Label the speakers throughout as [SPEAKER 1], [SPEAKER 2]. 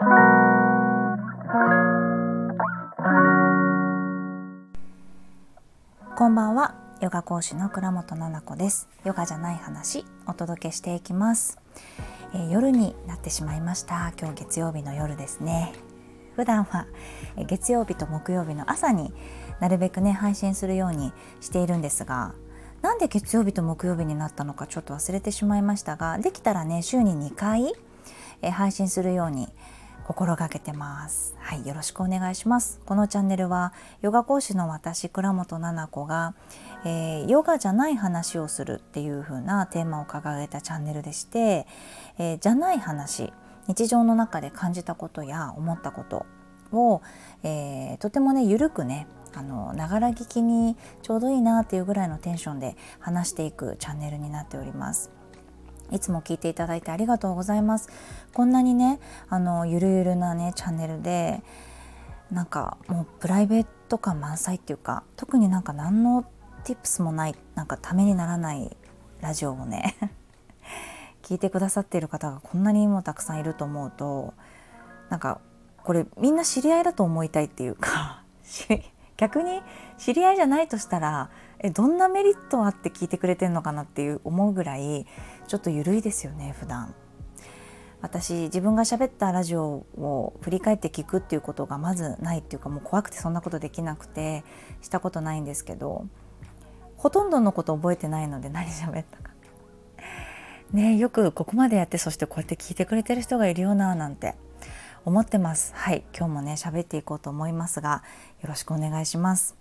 [SPEAKER 1] こんばんは。ヨガ講師の倉本々子です。ヨガじゃない話お届けしていきます、えー、夜になってしまいました。今日月曜日の夜ですね。普段は月曜日と木曜日の朝になるべくね配信するようにしているんですがなんで月曜日と木曜日になったのかちょっと忘れてしまいましたができたらね週に2回、配信するように心がけてます。はい、よろしくお願いします。このチャンネルはヨガ講師の私倉本々子が、えー、ヨガじゃない話をするっていう風なテーマを掲げたチャンネルでして、えー、じゃない話日常の中で感じたことや思ったことを、えー、とてもねゆるくねあのながら聞きにちょうどいいなっていうぐらいのテンションで話していくチャンネルになっております。いつも聞いていただいてありがとうございます。こんなにねあのゆるゆるなねチャンネルでなんかもうプライベート感満載っていうか特になんか何の tips もないなんかためにならないラジオをね 聞いてくださっている方がこんなにもたくさんいると思うとなんかこれみんな知り合いだと思いたいっていうか 逆に知り合いじゃないとしたらえどんなメリットあって聞いてくれてんのかなっていう思うぐらいちょっと緩いですよね普段。私自分が喋ったラジオを振り返って聞くっていうことがまずないっていうかもう怖くてそんなことできなくてしたことないんですけどほとんどのこと覚えてないので何喋ったか。ねよくここまでやってそしてこうやって聞いてくれてる人がいるよななんて思ってます。はい今日もね喋っていこうと思いますがよろしくお願いします。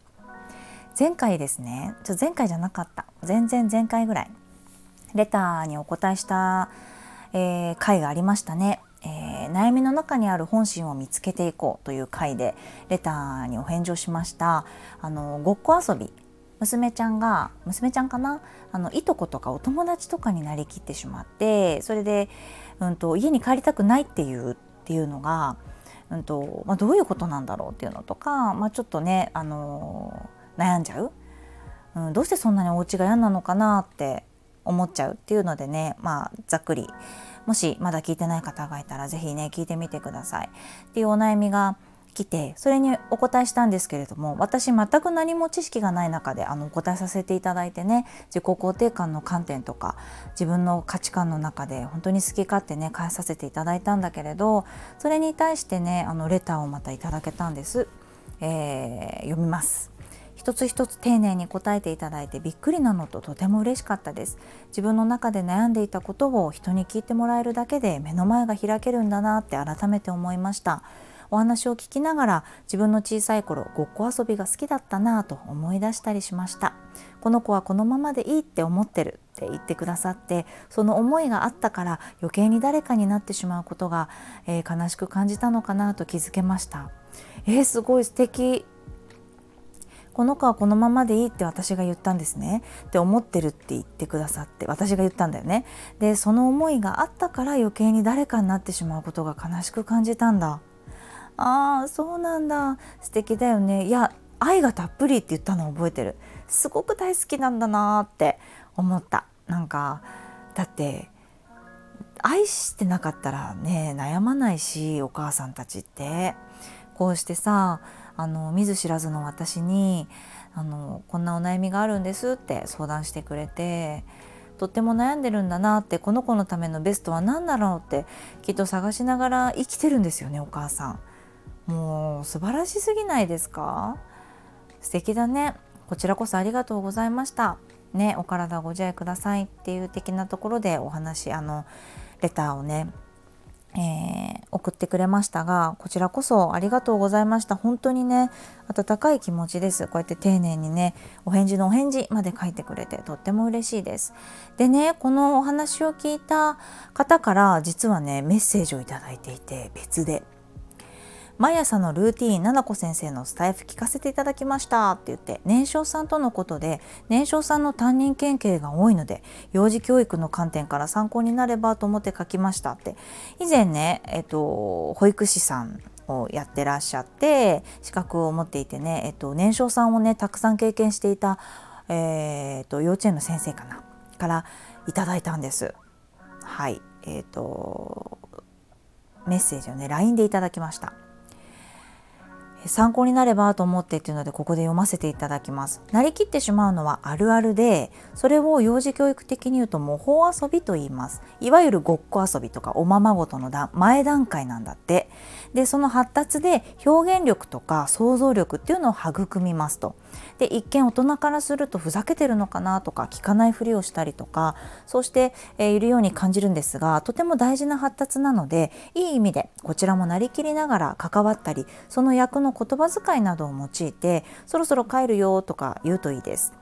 [SPEAKER 1] 前回ですねちょ前回じゃなかった。全然前回ぐらいレターにお答えした、えー、回がありましたね、えー、悩みの中にある本心を見つけていこうという回でレターにお返事をしました。あのごっこ遊び娘ちゃんが娘ちゃんかな？あのいとことかお友達とかになりきってしまってそれで、うんと家に帰りたくないっていうっていうのが、うんとまあ、どういうことなんだろうっていうのとか、まあ、ちょっとね、あのー、悩んじゃう、うん、どうしてそんなにお家が嫌なのかなって思っちゃうっていうのでね、まあ、ざっくりもしまだ聞いてない方がいたら是非ね聞いてみてください。っていうお悩みが来てそれにお答えしたんですけれども私全く何も知識がない中であのお答えさせていただいてね自己肯定感の観点とか自分の価値観の中で本当に好き勝手ね返させていただいたんだけれどそれに対してねあのレターをまたいただけたんです。えー、読みます一つ一つ丁寧に答えていただいてびっくりなのととても嬉しかったです。自分の中で悩んでいたことを人に聞いてもらえるだけで目の前が開けるんだなって改めて思いました。お話を聞きながら自分の小さい頃ごっこ遊びが好きだったなぁと思い出したりしました。この子はこのままでいいって思ってるって言ってくださってその思いがあったから余計に誰かになってしまうことが、えー、悲しく感じたのかなと気づけました。えー、すごい素敵。この子はこのままでいいって私が言ったんですね。って思ってるって言ってくださって私が言ったんだよね。でその思いがあったから余計に誰かになってしまうことが悲しく感じたんだ。ああそうなんだ。素敵だよね。いや愛がたっぷりって言ったのを覚えてる。すごく大好きなんだなって思った。なんかだって愛してなかったらね悩まないしお母さんたちって。こうしてさあの見ず知らずの私にあのこんなお悩みがあるんですって相談してくれてとっても悩んでるんだなってこの子のためのベストは何だろうってきっと探しながら生きてるんですよねお母さん。もう素晴らしすぎないですか？素敵だね。こちらこそありがとうございました。ねお体ご自愛くださいっていう的なところでお話あのレターをねえー、送ってくれましたがこちらこそありがとうございました。本当にね温かい気持ちです。こうやって丁寧にねお返事のお返事まで書いてくれてとっても嬉しいです。でねこのお話を聞いた方から実はねメッセージを頂いていて別で。毎朝のルーティーンななこ先生のスタイフ聞かせていただきました。って言って年少さんとのことで年少さんの担任県警が多いので幼児教育の観点から参考になればと思って書きました。って。以前ね、えっと、保育士さんをやってらっしゃって資格を持っていてね、えっと、年少さんをねたくさん経験していた、えー、っと幼稚園の先生かなからいただいたんです。はい。えーとメッセージをね LINE でいただきました。参考になればと思ってっていうのでここで読ませていただきます。なりきってしまうのはあるあるでそれを幼児教育的に言うと模倣遊びと言います。いわゆるごっこ遊びとかおままごとの段前段階なんだって。でその発達で表現力とか想像力っていうのを育みますと。で一見大人からするとふざけてるのかなとか聞かないふりをしたりとかそうして、え、いるように感じるんですがとても大事な発達なのでいい意味でこちらもなりきりながら関わったりその役の言葉遣いなどを用いてそろそろ帰るよとか言うといいです。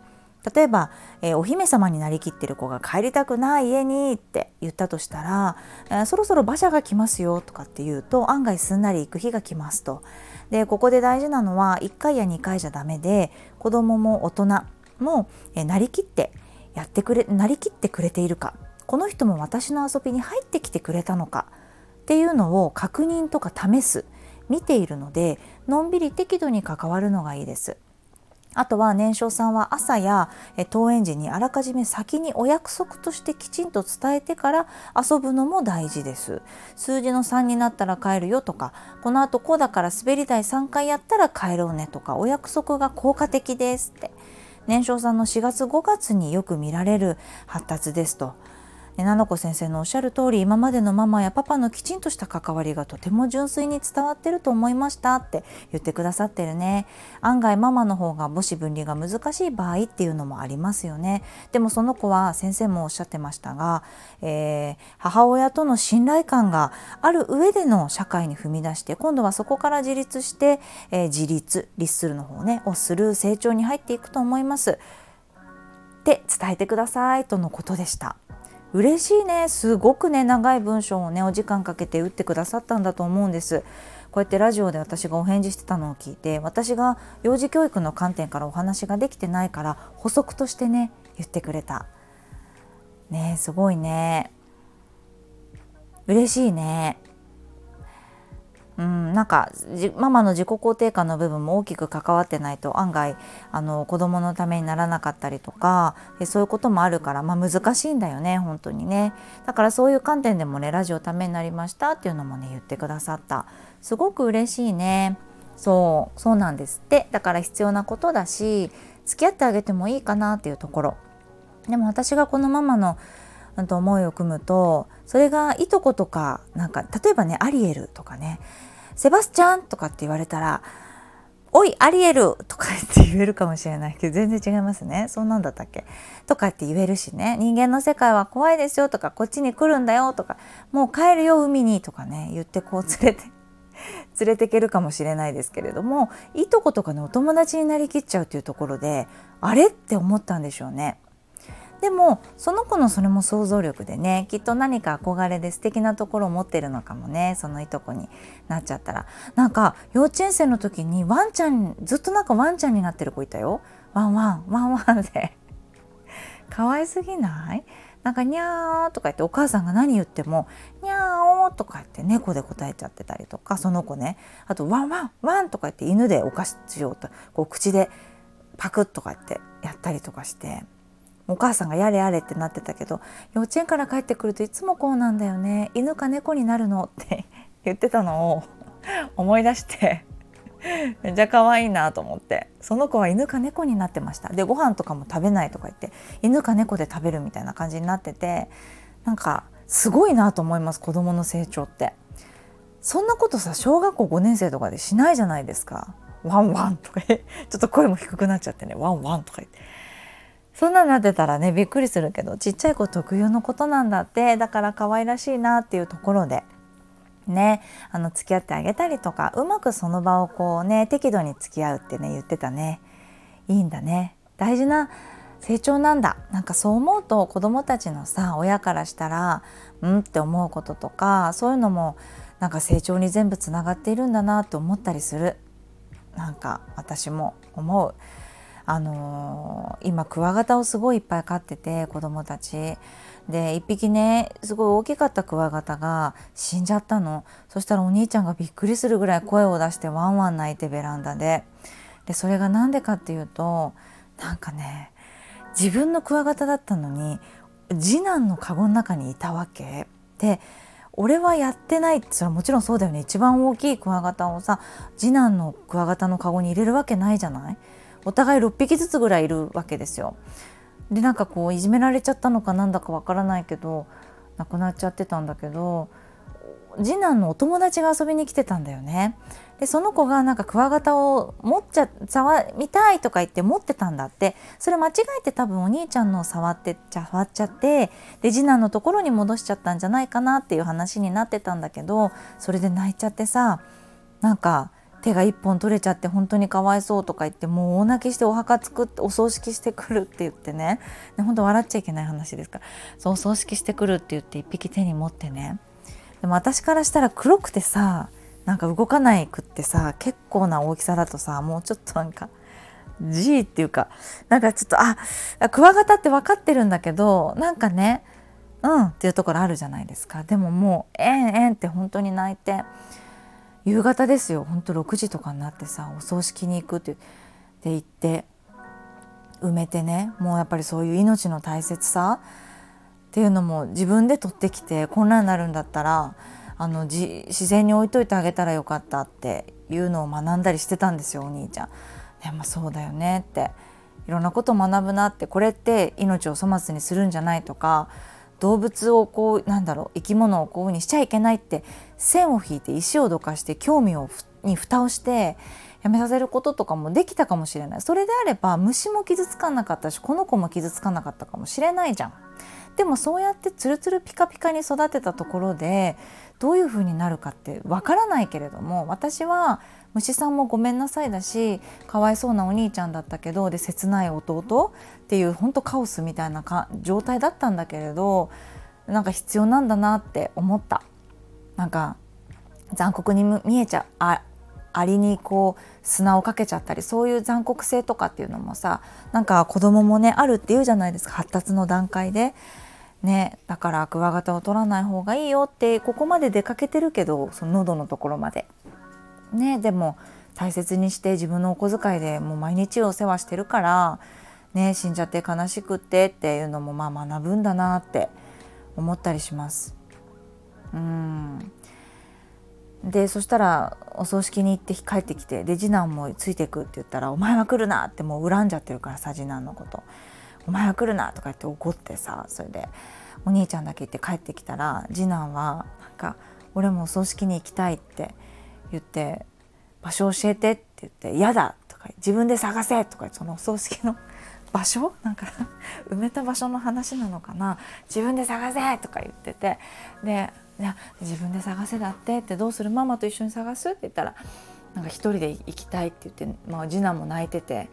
[SPEAKER 1] 例えば、えー、お姫様になりきってる子が帰りたくない家にって言ったとしたら、えー、そろそろ馬車が来ますよとかって言うと案外すんなり行く日が来ますと。でここで大事なのは1回や2回じゃダメで子供も大人も、え、なりきってやってくれなりきってくれているかこの人も私の遊びに入ってきてくれたのかっていうのを確認とか試す見ているのでのんびり適度に関わるのがいいです。あとは年少さんは朝や登園時にあらかじめ先にお約束としてきちんと伝えてから遊ぶのも大事です。数字の3になったら帰るよとかこのあとこうだから滑り台3回やったら帰ろうねとかお約束が効果的ですって年少さんの4月5月によく見られる発達ですと。菜々子先生のおっしゃる通り今までのママやパパのきちんとした関わりがとても純粋に伝わってると思いましたって言ってくださってるね。案外ママの方が母子分離が難しい場合っていうのもありますよね。でもその子は先生もおっしゃってましたが、えー、母親との信頼感がある上での社会に踏み出して今度はそこから自立して、えー、自立立するの方ねをする成長に入っていくと思います。って伝えてくださいとのことでした。嬉しいね。すごくね長い文章をねお時間かけて打ってくださったんだと思うんです。こうやってラジオで私がお返事してたのを聞いて私が幼児教育の観点からお話ができてないから補足としてね言ってくれた。ねすごいね。嬉しいね。うん、なんかママの自己肯定感の部分も大きく関わってないと案外あの子供のためにならなかったりとかそういうこともあるから、まあ、難しいんだよね本当にね。だからそういう観点でもねラジオためになりましたっていうのもね言ってくださった。すごく嬉しいね。そうそうなんです。ってだから必要なことだし付き合ってあげてもいいかなっていうところ。でも私がこのママのんと思いを組むとそれがいとことかなんか例えばねアリエルとかねセバスチャンとかって言われたら「おいアリエル!」とかって言えるかもしれないけど全然違いますねそんなんだったっけ？とかって言えるしね人間の世界は怖いですよとかこっちに来るんだよとかもう帰るよ海にとかね言ってこう連れて 連れてけるかもしれないですけれどもいとことかのお友達になりきっちゃうっていうところであれ？って思ったんでしょうね。でもその子のそれも想像力でねきっと何か憧れで素敵なところを持ってるのかもねそのいとこになっちゃったら。なんか幼稚園生の時にワンちゃんずっとなんかワンちゃんになってる子いたよ。ワンワンワンワンで。可愛すぎない？なんかにゃーとか言ってお母さんが何言ってもにゃーおとか言って猫で答えちゃってたりとかその子ね。あとワンワンワンとか言って犬でお菓子しようとこう口でパクッとかってやったりとかして。お母さんがやれやれってなってたけど幼稚園から帰ってくるといつもこうなんだよね。犬か猫になるのって 言ってたのを 思い出して めっちゃ可愛いなと思って。その子は犬か猫になってました。でご飯とかも食べないとか言って犬か猫で食べるみたいな感じになっててなんかすごいなと思います子どもの成長って。そんなことさ小学校5年生とかでしないじゃないですか。ワンワンとかちょっと声も低くなっちゃってね。ワンワンとか言って。そんなになってたらねびっくりするけどちっちゃい子特有のことなんだってだから可愛らしいなっていうところでねあの付き合ってあげたりとかうまくその場をこうね適度に付き合うってね言ってたね。いいんだね。大事な成長なんだ。なんかそう思うと子どもたちのさ親からしたらうんって思うこととかそういうのもなんか成長に全部つながっているんだなって思ったりする。なんか私も思う。あのー、今クワガタをすごいいっぱい飼ってて子供たち。で1匹ねすごい大きかったクワガタが死んじゃったの。そしたらお兄ちゃんがびっくりするぐらい声を出してワンワン泣いてベランダで。でそれが何でかっていうとなんかね自分のクワガタだったのに次男のカゴの中にいたわけ。で俺はやってないってそれはもちろんそうだよね。一番大きいクワガタをさ次男のクワガタのカゴに入れるわけないじゃない？お互い6匹ずつぐらいいるわけですよ。でなんかこういじめられちゃったのかなんだかわからないけど亡くなっちゃってたんだけど次男のお友達が遊びに来てたんだよね。でその子がなんかクワガタを持っちゃ触みたいとか言って持ってたんだってそれ間違えて多分お兄ちゃんの触って触っちゃってで次男のところに戻しちゃったんじゃないかなっていう話になってたんだけどそれで泣いちゃってさなんか手が一本取れちゃって本当にかわいそうとか言ってもう大泣きしてお墓作ってお葬式してくるって言ってね。で本当笑っちゃいけない話ですから。そうお葬式してくるって言って一匹手に持ってね。でも私からしたら黒くてさなんか動かないくってさ結構な大きさだとさもうちょっとなんか G っていうかなんかちょっとあクワガタって分かってるんだけどなんかねうんっていうところあるじゃないですか。でももうえんえんって本当に泣いて夕方ですよ。ほんと6時とかになってさお葬式に行くってって言って埋めてね。もうやっぱりそういう命の大切さ。っていうのも自分で取ってきてこんなになるんだったらあの自然に置いといてあげたらよかったっていうのを学んだりしてたんですよお兄ちゃん。でもそうだよねって。いろんなこと学ぶなって。これって命を粗末にするんじゃないとか動物をこうなんだろう生き物をこういうふうにしちゃいけないって線を引いて石をどかして興味をに蓋をしてやめさせることとかもできたかもしれないそれであれば虫も傷つかなかったしこの子も傷つかなかったかもしれないじゃん。でもそうやってツルツルピカピカに育てたところでどういう風になるかってわからないけれども私は虫さんもごめんなさいだしかわいそうなお兄ちゃんだったけどで切ない弟っていうほんとカオスみたいなか状態だったんだけれどなんか必要なんだなって思ったなんか残酷に見えちゃうあアリにこう砂をかけちゃったりそういう残酷性とかっていうのもさなんか子供もねあるっていうじゃないですか発達の段階でね、だからクワガタを取らない方がいいよってここまで出かけてるけどその喉のところまで。ね、でも大切にして自分のお小遣いでもう毎日お世話してるから、ね、死んじゃって悲しくってっていうのもまあ学ぶんだなって思ったりします。うん。でそしたらお葬式に行って帰ってきてで次男もついてくって言ったら「お前は来るな」ってもう恨んじゃってるからさ次男のこと。お前は来るな」とか言って怒ってさそれで。お兄ちゃんだけ行って帰ってきたら次男はなんか「俺もお葬式に行きたい」って言って「場所教えて」って言って「嫌だ」とか「自分で探せ」とかそのお葬式の 場所？なんか埋めた場所の話なのかな「自分で探せ」とか言ってて。で「いや自分で探せだって」って「どうするママと一緒に探す?」って言ったらなんか一人で行きたいって言って、まあ、次男も泣いてて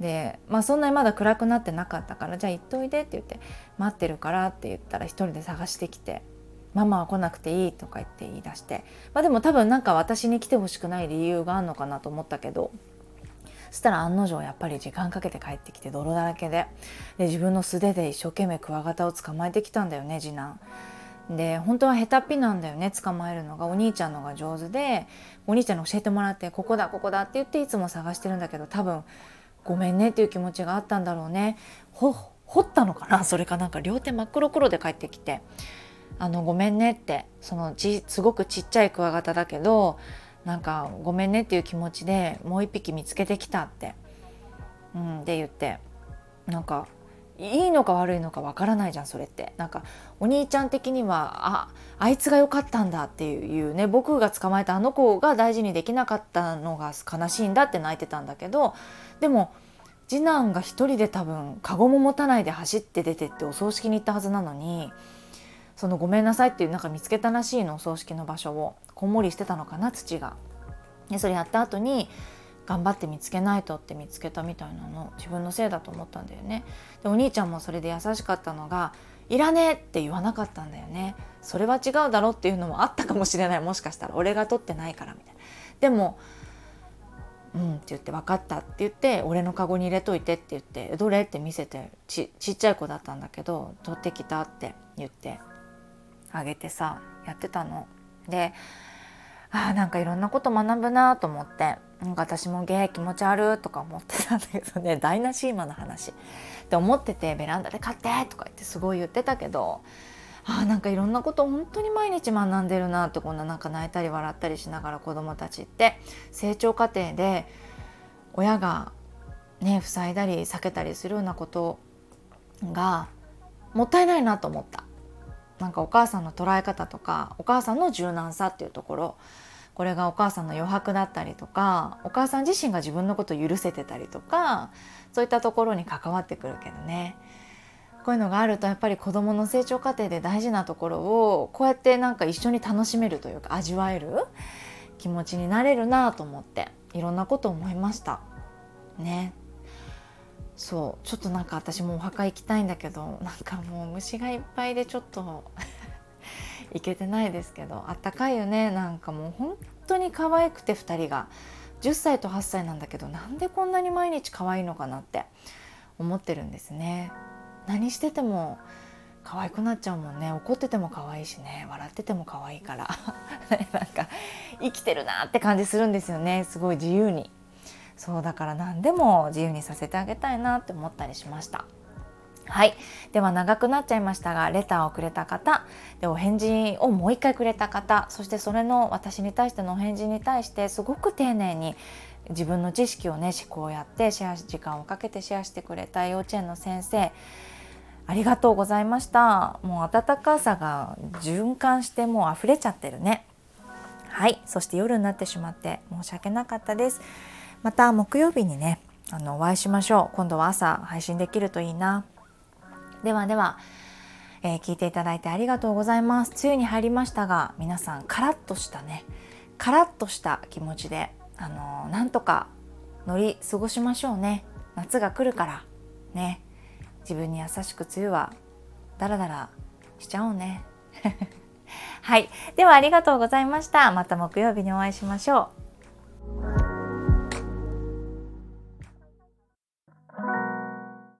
[SPEAKER 1] で、まあ、そんなにまだ暗くなってなかったからじゃあ行っといでって言って待ってるからって言ったら一人で探してきて「ママは来なくていい」とか言って言い出して、まあ、でも多分なんか私に来てほしくない理由があるのかなと思ったけどそしたら案の定やっぱり時間かけて帰ってきて泥だらけでで自分の素手で一生懸命クワガタを捕まえてきたんだよね次男。で本当は下手っぴなんだよね捕まえるのが。お兄ちゃんのが上手でお兄ちゃんに教えてもらって「ここだここだ」って言っていつも探してるんだけど多分ごめんねっていう気持ちがあったんだろうね。掘ったのかな？それかなんか両手真っ黒黒で帰ってきて「あのごめんね」ってそのちすごくちっちゃいクワガタだけどなんか「ごめんね」っていう気持ちでもう一匹見つけてきたって、うん、で言って。なんかいいのか悪いのかわからないじゃんそれってなんかお兄ちゃん的にはああいつが良かったんだっていうね僕が捕まえたあの子が大事にできなかったのが悲しいんだって泣いてたんだけどでも次男が一人で多分カゴも持たないで走って出てってお葬式に行ったはずなのにその「ごめんなさい」っていうなんか見つけたらしいのお葬式の場所をこんもりしてたのかな土が。でそれやった後に頑張って見つけないとって見つけたみたいなの自分のせいだと思ったんだよねでお兄ちゃんもそれで優しかったのが「いらねえ!」って言わなかったんだよねそれは違うだろっていうのもあったかもしれないもしかしたら俺が取ってないからみたいなでも「うん」って言って「分かった」って言って「俺のカゴに入れといて」って言って「どれ?」って見せてちちっちゃい子だったんだけど「取ってきた」って言ってあげてさやってたの。であなんかいろんなこと学ぶなと思ってなんか私もゲー気持ち悪とか思ってたんだけどね台無し今の話って思っててベランダで買ってとか言ってすごい言ってたけどあなんかいろんなこと本当に毎日学んでるなってこんななんか泣いたり笑ったりしながら子どもたちって成長過程で親がね塞いだり避けたりするようなことがもったいないなと思った。なんかお母さんの捉え方とかお母さんの柔軟さっていうところこれがお母さんの余白だったりとかお母さん自身が自分のことを許せてたりとかそういったところに関わってくるけどね。こういうのがあるとやっぱり子どもの成長過程で大事なところをこうやってなんか一緒に楽しめるというか味わえる気持ちになれるなと思っていろんなこと思いました。ね。そうちょっとなんか私もお墓行きたいんだけどなんかもう虫がいっぱいでちょっと 行けてないですけどあったかいよね。なんかもう本当に可愛くて2人が。10歳と8歳なんだけどなんでこんなに毎日可愛いのかなって思ってるんですね。何してても可愛くなっちゃうもんね。怒ってても可愛いしね。笑ってても可愛いから。なんか生きてるなって感じするんですよね。すごい自由に。そうだから何でも自由にさせてあげたいなって思ったりしました。はい。では長くなっちゃいましたがレターをくれた方でお返事をもう一回くれた方そしてそれの私に対してのお返事に対してすごく丁寧に自分の知識をね思考をやってシェア時間をかけてシェアしてくれた幼稚園の先生ありがとうございました。もう温かさが循環してもう溢れちゃってるね。はい。そして夜になってしまって申し訳なかったです。また木曜日にねあのお会いしましょう。今度は朝配信できるといいな。ではでは、えー、聞いていただいてありがとうございます。梅雨に入りましたが皆さんカラッとしたねカラッとした気持ちであのー、なんとか乗り過ごしましょうね。夏が来るからね。自分に優しく梅雨はダラダラしちゃおうね。はい。ではありがとうございました。また木曜日にお会いしましょう。